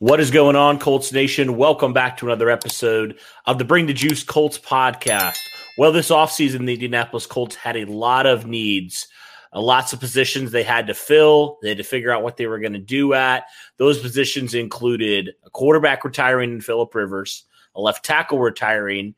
What is going on, Colts Nation? Welcome back to another episode of the Bring the Juice Colts podcast. Well, this offseason, the Indianapolis Colts had a lot of needs, uh, lots of positions they had to fill. They had to figure out what they were going to do at. Those positions included a quarterback retiring in Philip Rivers, a left tackle retiring,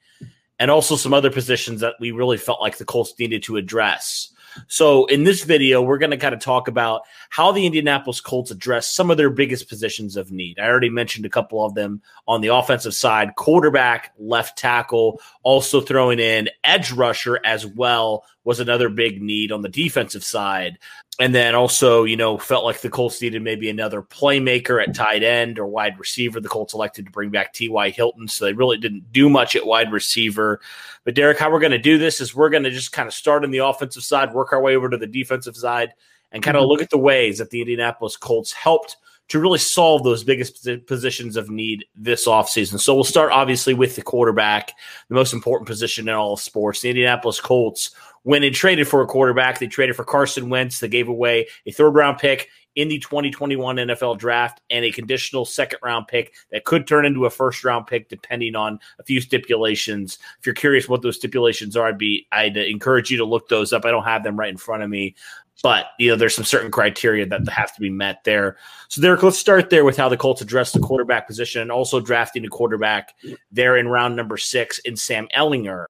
and also some other positions that we really felt like the Colts needed to address. So, in this video, we're going to kind of talk about how the Indianapolis Colts address some of their biggest positions of need. I already mentioned a couple of them on the offensive side quarterback, left tackle, also throwing in edge rusher as well was another big need on the defensive side. And then also, you know, felt like the Colts needed maybe another playmaker at tight end or wide receiver. The Colts elected to bring back T.Y. Hilton, so they really didn't do much at wide receiver. But Derek, how we're going to do this is we're going to just kind of start on the offensive side, work our way over to the defensive side, and kind of mm-hmm. look at the ways that the Indianapolis Colts helped to really solve those biggest positions of need this offseason. So we'll start obviously with the quarterback, the most important position in all of sports. The Indianapolis Colts went and traded for a quarterback, they traded for Carson Wentz. They gave away a third round pick in the 2021 NFL draft and a conditional second round pick that could turn into a first round pick depending on a few stipulations. If you're curious what those stipulations are, I'd be I'd encourage you to look those up. I don't have them right in front of me, but you know there's some certain criteria that have to be met there. So Derek, let's start there with how the Colts address the quarterback position and also drafting a quarterback there in round number six in Sam Ehlinger.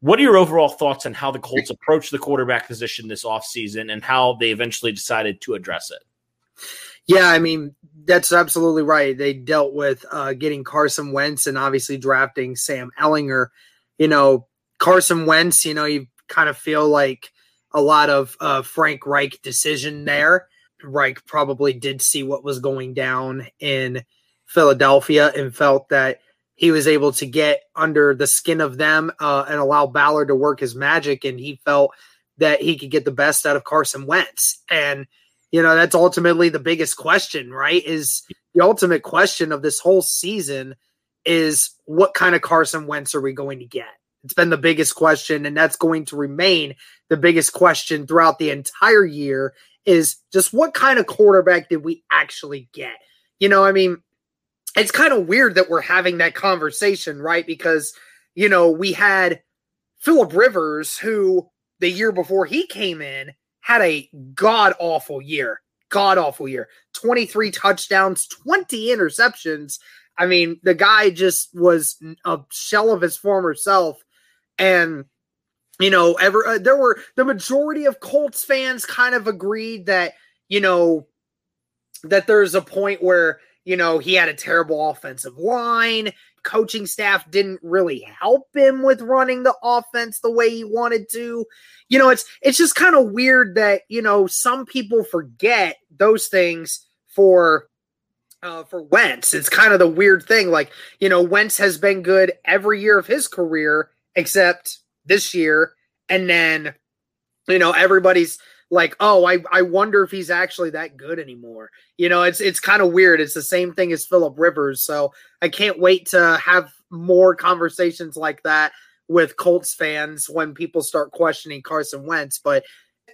What are your overall thoughts on how the Colts approach the quarterback position this offseason and how they eventually decided to address it? Yeah, I mean, that's absolutely right. They dealt with uh, getting Carson Wentz and obviously drafting Sam Ehlinger. You know, Carson Wentz, you know, you kind of feel like a lot of uh, Frank Reich decision there. Reich probably did see what was going down in Philadelphia and felt that he was able to get under the skin of them uh, and allow Ballard to work his magic, and he felt that he could get the best out of Carson Wentz. And you know that's ultimately the biggest question, right? Is the ultimate question of this whole season is what kind of Carson Wentz are we going to get? It's been the biggest question, and that's going to remain the biggest question throughout the entire year. Is just what kind of quarterback did we actually get? You know, I mean, it's kind of weird that we're having that conversation, right? Because, you know, we had Philip Rivers, who the year before he came in had a god awful year. God awful year. 23 touchdowns, 20 interceptions. I mean, the guy just was a shell of his former self. And, you know, ever uh, there were the majority of Colts fans kind of agreed that, you know, that there's a point where you know, he had a terrible offensive line. Coaching staff didn't really help him with running the offense the way he wanted to. You know, it's it's just kind of weird that, you know, some people forget those things for uh, for Wentz. It's kind of the weird thing. Like, you know, Wentz has been good every year of his career except this year. And then, you know, everybody's like, oh, I, I wonder if he's actually that good anymore. You know, it's it's kind of weird. It's the same thing as Philip Rivers. So I can't wait to have more conversations like that with Colts fans when people start questioning Carson Wentz. But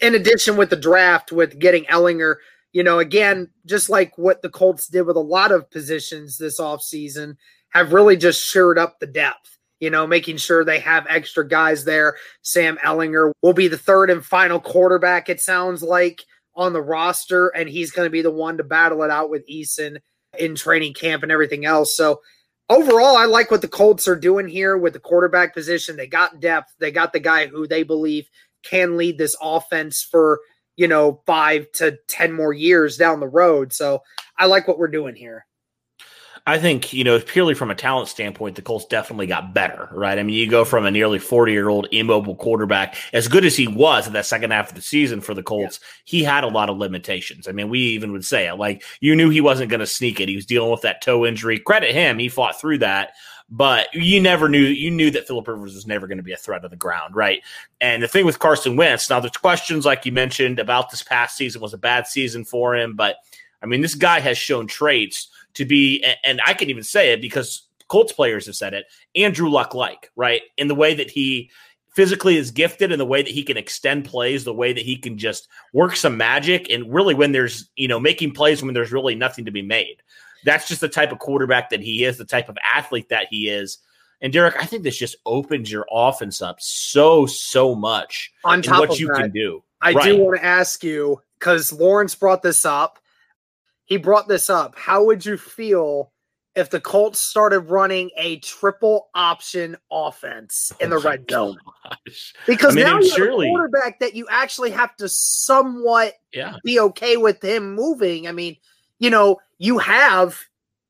in addition with the draft, with getting Ehlinger, you know, again, just like what the Colts did with a lot of positions this offseason, have really just shored up the depth you know, making sure they have extra guys there. Sam Ehlinger will be the third and final quarterback, it sounds like, on the roster, and he's going to be the one to battle it out with Eason in training camp and everything else. So, overall, I like what the Colts are doing here with the quarterback position. They got depth, they got the guy who they believe can lead this offense for, you know, five to 10 more years down the road. So, I like what we're doing here. I think, you know, purely from a talent standpoint, the Colts definitely got better, right? I mean, you go from a nearly 40 year old immobile quarterback, as good as he was in that second half of the season for the Colts, yeah. he had a lot of limitations. I mean, we even would say it like you knew he wasn't going to sneak it. He was dealing with that toe injury. Credit him, he fought through that. But you never knew you knew that Philip Rivers was never going to be a threat of the ground, right? And the thing with Carson Wentz, now there's questions like you mentioned about this past season was a bad season for him, but I mean, this guy has shown traits to be, and I can even say it because Colts players have said it, Andrew Luck like, right? In the way that he physically is gifted in the way that he can extend plays, the way that he can just work some magic and really when there's, you know, making plays when there's really nothing to be made. That's just the type of quarterback that he is, the type of athlete that he is. And Derek, I think this just opens your offense up so, so much on top what of you that, can do. I right. do want to ask you because Lawrence brought this up he brought this up. How would you feel if the Colts started running a triple option offense in the oh red zone? Because I mean, now you surely, have a quarterback that you actually have to somewhat yeah. be okay with him moving. I mean, you know, you have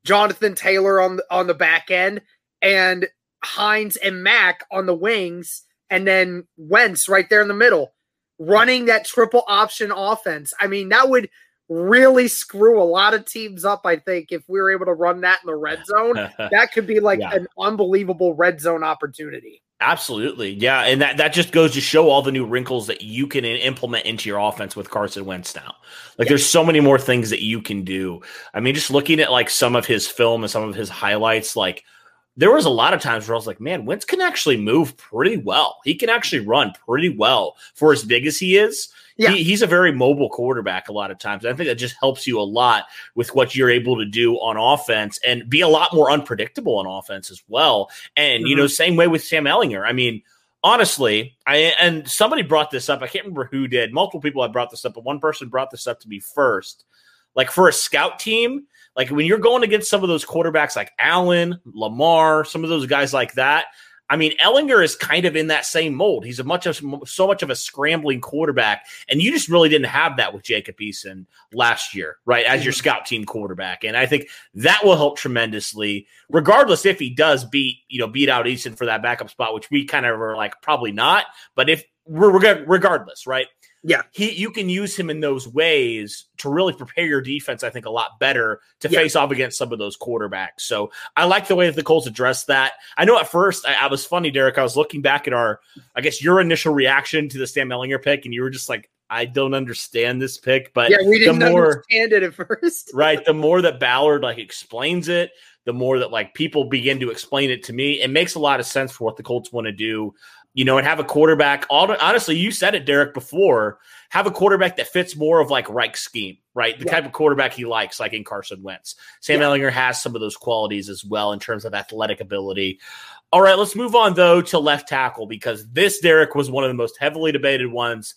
Jonathan Taylor on the, on the back end and Hines and Mack on the wings, and then Wentz right there in the middle, running that triple option offense. I mean, that would – really screw a lot of teams up. I think if we were able to run that in the red zone, that could be like yeah. an unbelievable red zone opportunity. Absolutely. Yeah. And that, that just goes to show all the new wrinkles that you can implement into your offense with Carson Wentz now. Like yeah. there's so many more things that you can do. I mean, just looking at like some of his film and some of his highlights, like there was a lot of times where I was like, man, Wentz can actually move pretty well. He can actually run pretty well for as big as he is. Yeah. He, he's a very mobile quarterback a lot of times. I think that just helps you a lot with what you're able to do on offense and be a lot more unpredictable on offense as well. And, mm-hmm. you know, mm-hmm. same way with Sam Ehlinger. I mean, honestly, I and somebody brought this up. I can't remember who did. Multiple people have brought this up, but one person brought this up to me first. Like for a scout team, like when you're going against some of those quarterbacks like Allen, Lamar, some of those guys like that, I mean, Ehlinger is kind of in that same mold. He's a much of so much of a scrambling quarterback, and you just really didn't have that with Jacob Eason last year, right? As your mm-hmm. scout team quarterback, and I think that will help tremendously, regardless if he does beat you know beat out Eason for that backup spot, which we kind of are like probably not, but if regardless, right? Yeah. He you can use him in those ways to really prepare your defense, I think, a lot better to yeah. face off against some of those quarterbacks. So I like the way that the Colts addressed that. I know at first I, I was funny, Derek. I was looking back at our, I guess your initial reaction to the Sam Ehlinger pick, and you were just like, I don't understand this pick, but yeah, we didn't more, understand it at first. right. The more that Ballard like explains it, the more that like people begin to explain it to me, it makes a lot of sense for what the Colts want to do you know, and have a quarterback. Honestly, you said it, Derek, before. Have a quarterback that fits more of like Reich's scheme, right? The yeah. type of quarterback he likes, like in Carson Wentz. Sam yeah. Ehlinger has some of those qualities as well in terms of athletic ability. All right, let's move on though to left tackle because this Derek was one of the most heavily debated ones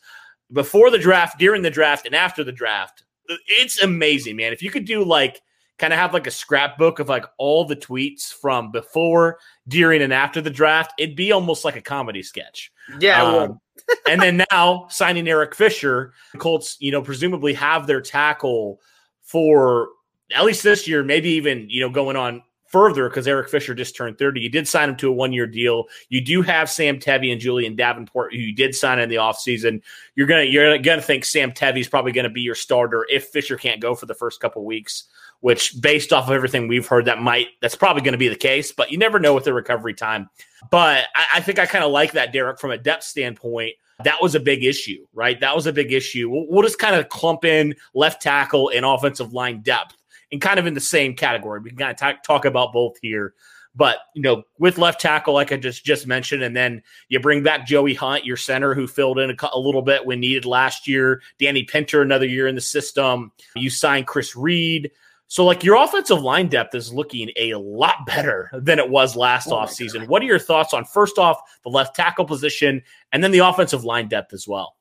before the draft, during the draft, and after the draft. It's amazing, man. If you could do like kind of have like a scrapbook of like all the tweets from before, during, and after the draft, it'd be almost like a comedy sketch. Yeah. Um, and then now signing Eric Fisher, Colts, you know, presumably have their tackle for at least this year, maybe even, you know, going on further because Eric Fisher just turned 30. You did sign him to a one year deal. You do have Sam Tevi and Julian Davenport, who you did sign in the offseason. You're gonna you're gonna think Sam Tevi's probably gonna be your starter if Fisher can't go for the first couple weeks which based off of everything we've heard, that might that's probably to be the case, but you never know with the recovery time. But I, I think I kind of like that, Derek, from a depth standpoint. That was a big issue, right? That was a big issue. We'll, we'll just kind of clump in left tackle and offensive line depth and kind of in the same category. We can kind of talk, talk about both here. But you know, with left tackle, like I just just mentioned, and then you bring back Joey Hunt, your center, who filled in a, a, little bit when needed last year. Danny Pinter, another year in the system. You signed Chris Reed. So, like, your offensive line depth is looking a lot better than it was last oh offseason. What are your thoughts on, first off, the left tackle position and then the offensive line depth as well?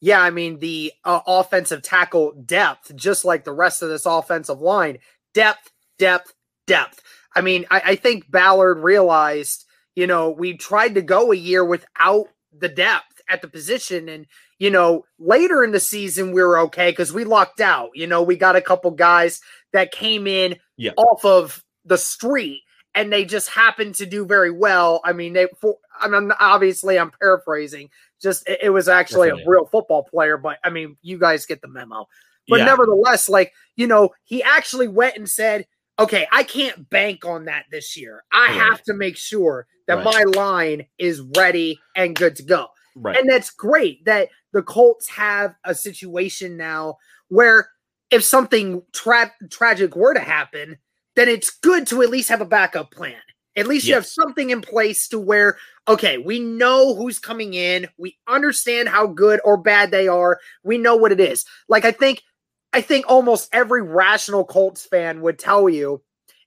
Yeah, I mean, the uh, offensive tackle depth, just like the rest of this offensive line, depth, depth, depth. I mean, I, I think Ballard realized, you know, we tried to go a year without the depth at the position. And, you know, later in the season, we were okay because we lucked out. You know, we got a couple guys that came in yeah. off of the street and they just happen to do very well. I mean, they for I mean obviously I'm paraphrasing. Just it, it was actually Definitely. a real football player, but I mean, you guys get the memo. But Yeah. nevertheless, like, you know, he actually went and said, okay, I can't bank on that this year. I Right. have to make sure that Right. my line is ready and good to go. Right. And that's great that the Colts have a situation now where if something tra- tragic were to happen, then it's good to at least have a backup plan. At least you have something in place to where, okay, we know who's coming in. We understand how good or bad they are. We know what it is. Like I think, I think almost every rational Colts fan would tell you.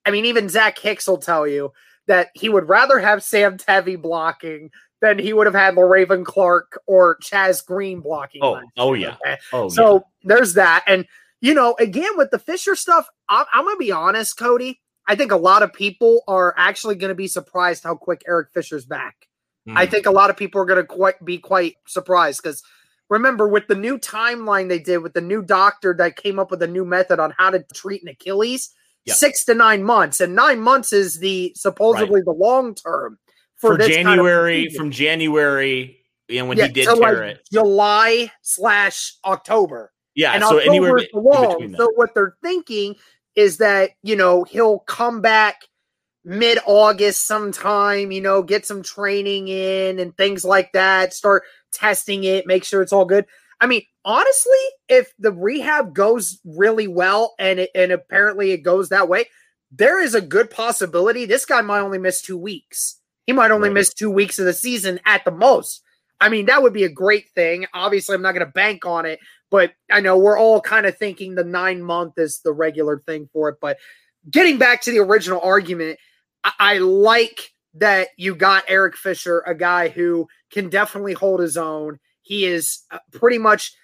I mean, even Zach Hicks will tell you that he would rather have Sam Tevi blocking than he would have had Le'Raven Clark or Chaz Green blocking. Oh, oh yeah. okay? oh, So there's that. And, you know, again, with the Fisher stuff, I'm, I'm going to be honest, Cody. I think a lot of people are actually going to be surprised how quick Eric Fisher's back. yeah. I think a lot of people are going to quite be quite surprised because remember with the new timeline they did with the new doctor that came up with a new method on how to treat an Achilles, Yep. six to nine months, and nine months is the supposedly the long term for, this kind of January from January and when Yeah, he did tear like, it. July slash October. Yeah, and so anywhere in between. So what they're thinking is that you know he'll come back mid August sometime. You know, get some training in and things like that. Start testing it, make sure it's all good. I mean, honestly, if the rehab goes really well and it, and apparently it goes that way, there is a good possibility this guy might only miss two weeks. He might only Right. miss two weeks of the season at the most. I mean, that would be a great thing. Obviously, I'm not going to bank on it, but I know we're all kind of thinking the nine month is the regular thing for it. But getting back to the original argument, I, I like that you got Eric Fisher, a guy who can definitely hold his own. He is uh, pretty much,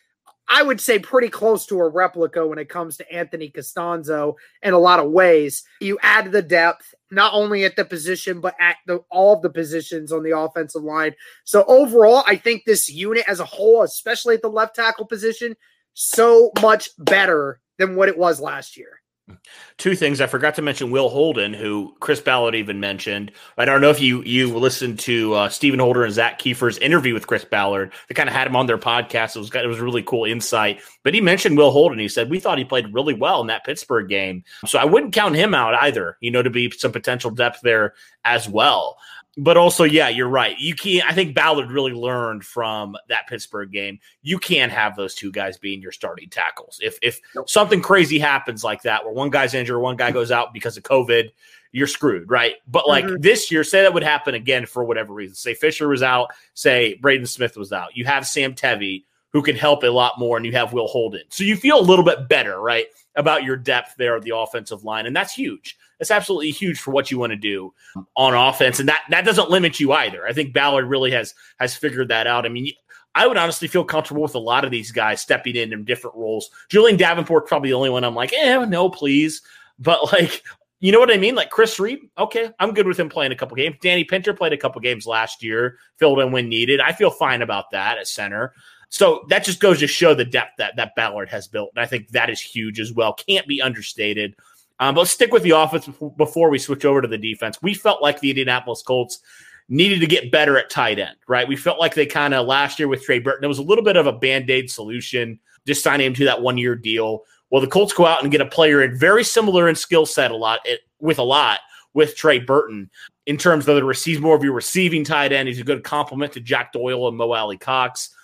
I would say, pretty close to a replica when it comes to Anthony Castonzo in a lot of ways. You add the depth, not only at the position, but at the all of the positions on the offensive line. So overall, I think this unit as a whole, especially at the left tackle position, so much better than what it was last year. Two things I forgot to mention: Will Holden, who Chris Ballard even mentioned. I don't know if you you listened to uh, Stephen Holder and Zak Keefer's interview with Chris Ballard. They kind of had him on their podcast. It was it was really cool insight. But he mentioned Will Holden. He said we thought he played really well in that Pittsburgh game, so I wouldn't count him out either. You know, to be some potential depth there as well. But also, yeah, you're right. You can't. I think Ballard really learned from that Pittsburgh game. You can't have those two guys being your starting tackles. If if something crazy happens like that, where one guy's injured, one guy goes out because of COVID, you're screwed, right? But like Mhm. this year, say that would happen again for whatever reason. Say Fisher was out, say Braden Smith was out. You have Sam Tevi who can help a lot more, and you have Will Holden. So you feel a little bit better, right, about your depth there at the offensive line, and that's huge. That's absolutely huge for what you want to do on offense, and that that doesn't limit you either. I think Ballard really has has figured that out. I mean. I would honestly feel comfortable with a lot of these guys stepping in in different roles. Julian Davenport's probably the only one I'm like, eh, no, please. But like, you know what I mean? Like Chris Reed, okay, I'm good with him playing a couple games. Danny Pinter played a couple games last year, filled in when needed. I feel fine about that at center. So that just goes to show the depth that that Ballard has built, and I think that is huge as well. Can't be understated. Um, but stick with the offense before- we switch over to the defense. We felt like the Indianapolis Colts needed to get better at tight end, right? We felt like they kind of last year with Trey Burton, it was a little bit of a band aid solution, just signing him to that one year deal. Well, the Colts go out and get a player in very similar in skill set a lot it, with a lot with Trey Burton in terms of the receives more of your receiving tight end. He's a good complement to Jack Doyle and Mo Alie-Cox.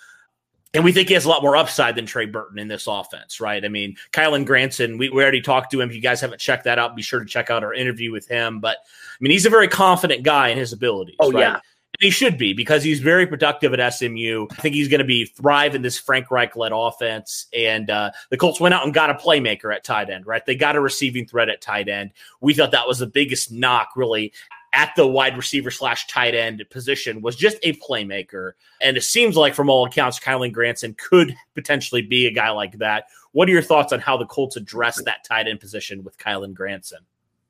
And we think he has a lot more upside than Trey Burton in this offense, right? I mean, Kylen Granson, we, we already talked to him. If you guys haven't checked that out, be sure to check out our interview with him. But I mean, he's a very confident guy in his abilities. Oh, right? yeah. And he should be because he's very productive at SMU. I think he's going to be thrive in this Frank Reich led offense. And uh, the Colts went out and got a playmaker at tight end, right? They got a receiving threat at tight end. We thought that was the biggest knock, really, at the wide receiver slash tight end position was just a playmaker. And it seems like, from all accounts, Kylen Granson could potentially be a guy like that. What are your thoughts on how the Colts address that tight end position with Kylen Granson?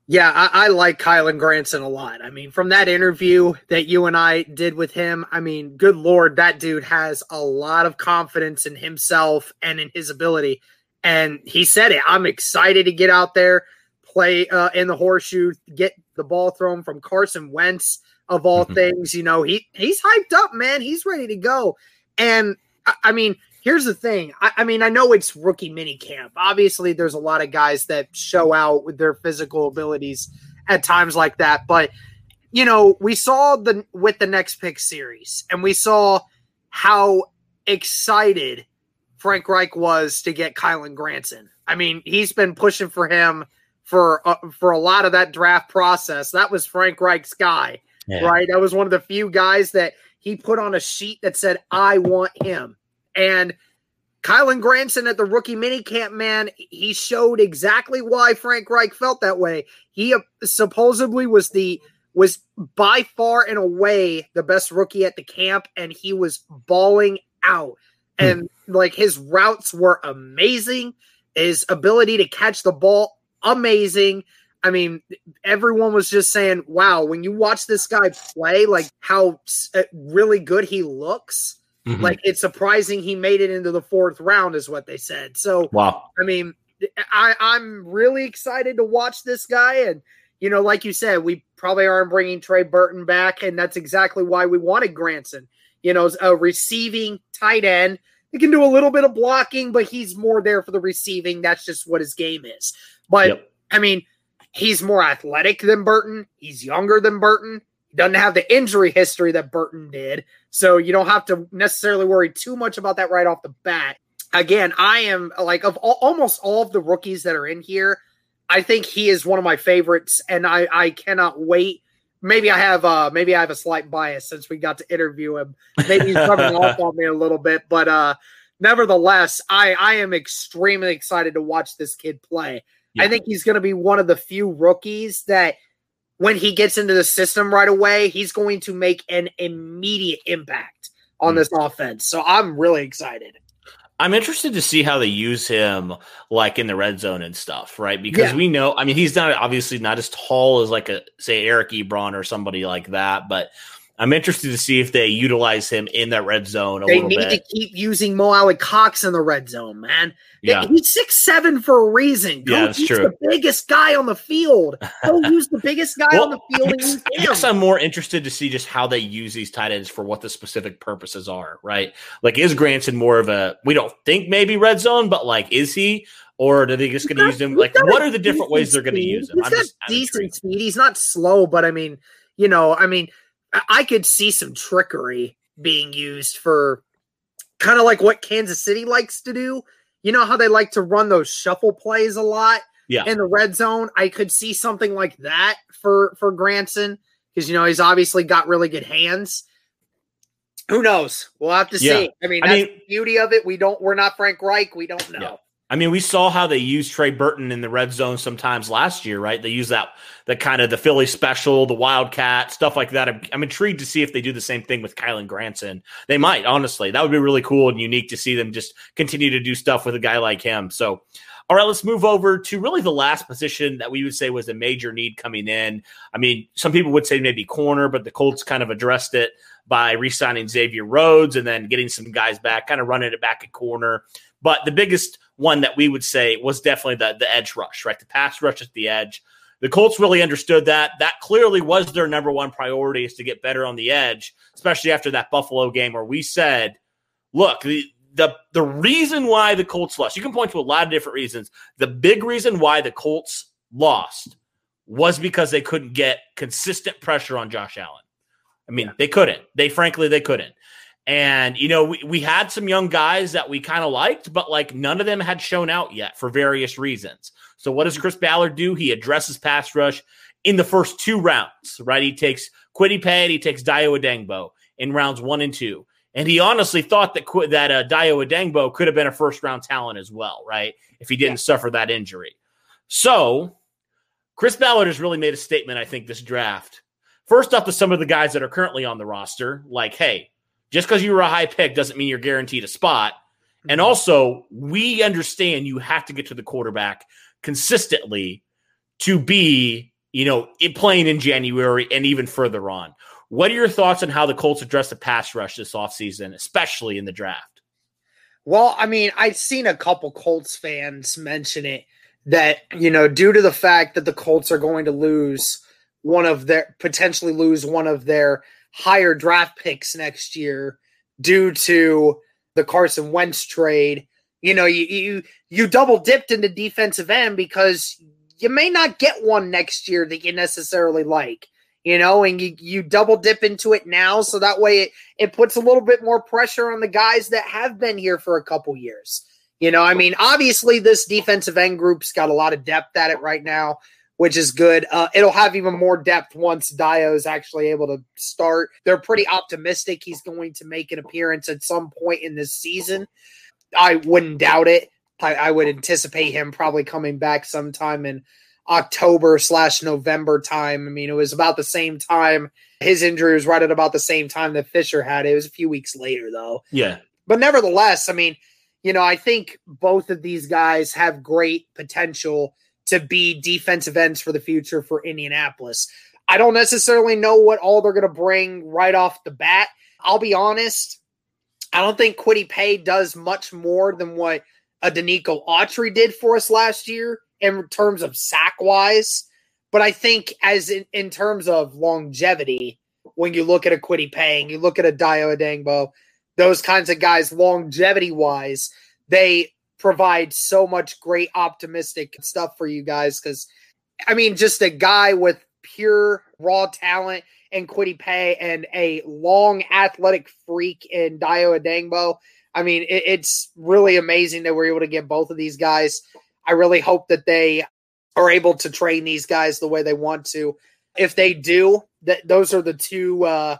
Yeah, I, I like Kylen Granson a lot. I mean, from that interview that you and I did with him, I mean, good lord, that dude has a lot of confidence in himself and in his ability. And he said it. I'm excited to get out there, play uh, in the horseshoe, get the ball thrown from Carson Wentz of all Mhm. things. You know, he he's hyped up, man. He's ready to go. And I, I mean, here's the thing. I, I mean, I know it's rookie mini camp. Obviously, there's a lot of guys that show out with their physical abilities at times like that, but you know, we saw the with the next pick series, and we saw how excited Frank Reich was to get Kylen Granson. I mean, he's been pushing for him for uh, for a lot of that draft process. That was Frank Reich's guy, Yeah. right? That was one of the few guys that he put on a sheet that said, "I want him." And Kylen Granson at the rookie minicamp, man, he showed exactly why Frank Reich felt that way. He uh, supposedly was the was by far and away the best rookie at the camp, and he was balling out. And like his routes were amazing, his ability to catch the ball amazing. I mean, everyone was just saying, "Wow!" When you watch this guy play, like how uh, really good he looks. Mhm. Like it's surprising he made it into the fourth round, is what they said. So wow. I mean, I, I'm really excited to watch this guy. And, you know, like you said, we probably aren't bringing Trey Burton back. And that's exactly why we wanted Granson. You know, a receiving tight end. He can do a little bit of blocking, but he's more there for the receiving. That's just what his game is. But, Yep. I mean, he's more athletic than Burton. He's younger than Burton. He doesn't have the injury history that Burton did. So you don't have to necessarily worry too much about that right off the bat again, I am like of all, almost all of the rookies that are in here. I think he is one of my favorites, and I I cannot wait. Maybe I have uh maybe I have a slight bias since we got to interview him. Maybe he's coming off on me a little bit, but uh nevertheless, I I am extremely excited to watch this kid play. I think he's going to be one of the few rookies that when he gets into the system right away, he's going to make an immediate impact on Mm. this offense. So I'm really excited. I'm interested to see how they use him, like in the red zone and stuff, right? Because Yeah. we know, I mean, he's not obviously not as tall as like a say Eric Ebron or somebody like that, but I'm interested to see if they utilize him in that red zone a They need bit. to keep using Mo Alie-Cox in the red zone, man. Yeah, He's six seven for a reason. Go Yeah, that's use true. the biggest guy on the field. Go use the biggest guy on the field and guess, I guess I'm more interested to see just how they use these tight ends for what the specific purposes are, right? Like, is Granson more of a we don't think maybe red zone, but like, is he, or are they just going to use him? Like, what are the different ways they're going to use him? He's I'm just decent intrigued. speed. He's not slow, but I mean, you know, I mean, I- could see some trickery being used for kind of like what Kansas City likes to do. You know how they like to run those shuffle plays a lot Yeah. in the red zone. I could see something like that for for Granson because you know he's obviously got really good hands. Who knows? We'll have to Yeah. see. I mean, I that's mean- the beauty of it. We don't. We're not Frank Reich. We don't know. Yeah. I mean, we saw how they used Trey Burton in the red zone sometimes last year, right? They use that the kind of the Philly special, the Wildcat stuff like that. I'm, I'm intrigued to see if they do the same thing with Kylen Granson. They might, honestly. That would be really cool and unique to see them just continue to do stuff with a guy like him. So, all right, let's move over to really the last position that we would say was a major need coming in. I mean, some people would say maybe corner, but the Colts kind of addressed it by re-signing Xavier Rhodes and then getting some guys back, kind of running it back at corner. But the biggest one that we would say was definitely the, the edge rush, right? The pass rush at the edge. The Colts really understood that. That clearly was their number one priority is to get better on the edge, especially after that Buffalo game where we said, look, the the the reason why the Colts lost, you can point to a lot of different reasons. The big reason why the Colts lost was because they couldn't get consistent pressure on Josh Allen. I mean, they couldn't. They frankly they couldn't. And you know, we, we had some young guys that we kind of liked, but like none of them had shown out yet for various reasons. So what does Chris Ballard do? He addresses pass rush in the first two rounds, right? He takes Kwity Paye, he takes Dayo Odeyingbo in rounds one and two. And he honestly thought that that uh, Dayo Odeyingbo could have been a first round talent as well, right? If he didn't suffer that injury. So Chris Ballard has really made a statement, I think, this draft. First off, to some of the guys that are currently on the roster, like, hey, just because you were a high pick doesn't mean you're guaranteed a spot. And mm-hmm. also, we understand you have to get to the quarterback consistently to be, you know, playing in January and even further on. What are your thoughts on how the Colts address the pass rush this offseason, especially in the draft? Well, I mean, I've seen a couple Colts fans mention it that, you know, due to the fact that the Colts are going to lose one of their potentially lose one of their higher draft picks next year due to the Carson Wentz trade. You know, you you you double dipped into defensive end because you may not get one next year that you necessarily like. You know, and you, you double dip into it now, so that way it, it puts a little bit more pressure on the guys that have been here for a couple years. You know, I mean, obviously this defensive end group's got a lot of depth at it right now which is good. Uh, it'll have even more depth once Dayo is actually able to start. They're pretty optimistic he's going to make an appearance at some point in this season. I wouldn't doubt it. I, I would anticipate him probably coming back sometime in October slash November time. I mean, it was about the same time. His injury was right at about the same time that Fisher had it. It was a few weeks later, though. Yeah. But nevertheless, I mean, you know, I think both of these guys have great potential to be defensive ends for the future for Indianapolis. I don't necessarily know what all they're going to bring right off the bat. I'll be honest. I don't think Kwity Paye does much more than what a Denico Autry did for us last year in terms of sack wise. But I think as in, in terms of longevity, when you look at a Paye and you look at a Dayo Odeyingbo, those kinds of guys, longevity wise, they provide so much great optimistic stuff for you guys because I mean, just a guy with pure raw talent and Kwity Paye and a long athletic freak in Dayo Odeyingbo. I mean, it, it's really amazing that we're able to get both of these guys. I really hope that they are able to train these guys the way they want to. If they do, that those are the two uh,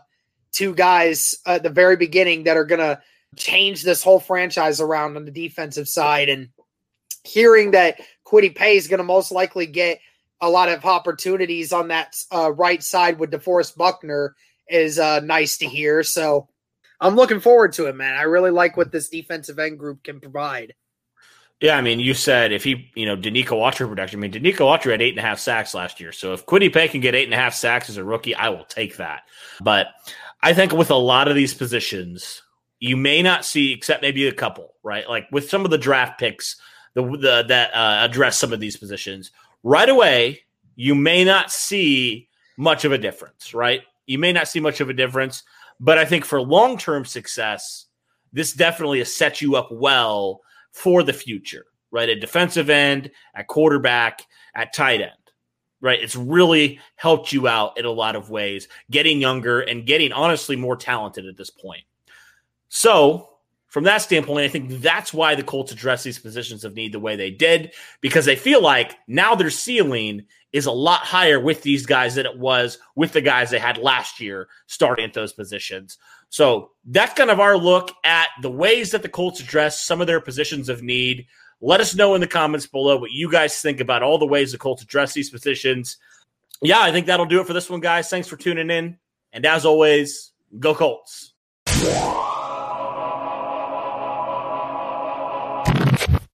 two guys at the very beginning that are gonna change this whole franchise around on the defensive side. And hearing that Kwity Paye is going to most likely get a lot of opportunities on that uh, right side with DeForest Buckner is uh, nice to hear. So I'm looking forward to it, man. I really like what this defensive end group can provide. Yeah, I mean, you said if he, you know, Denico Autry production. I mean, Denico Autry had eight and a half sacks last year. So if Kwity Paye can get eight and a half sacks as a rookie, I will take that. But I think with a lot of these positions, you may not see, except maybe a couple, right? Like with some of the draft picks the, the that uh, address some of these positions right away, you may not see much of a difference, right? You may not see much of a difference, but I think for long term success, this definitely has set you up well for the future, right? At defensive end, at quarterback, at tight end right? It's really helped you out in a lot of ways, getting younger and getting honestly more talented at this point. So, from that standpoint, I think that's why the Colts address these positions of need the way they did, because they feel like now their ceiling is a lot higher with these guys than it was with the guys they had last year starting at those positions. So that's kind of our look at the ways that the Colts address some of their positions of need. Let us know in the comments below what you guys think about all the ways the Colts address these positions. Yeah, I think that'll do it for this one, guys. Thanks for tuning in. And as always, go Colts.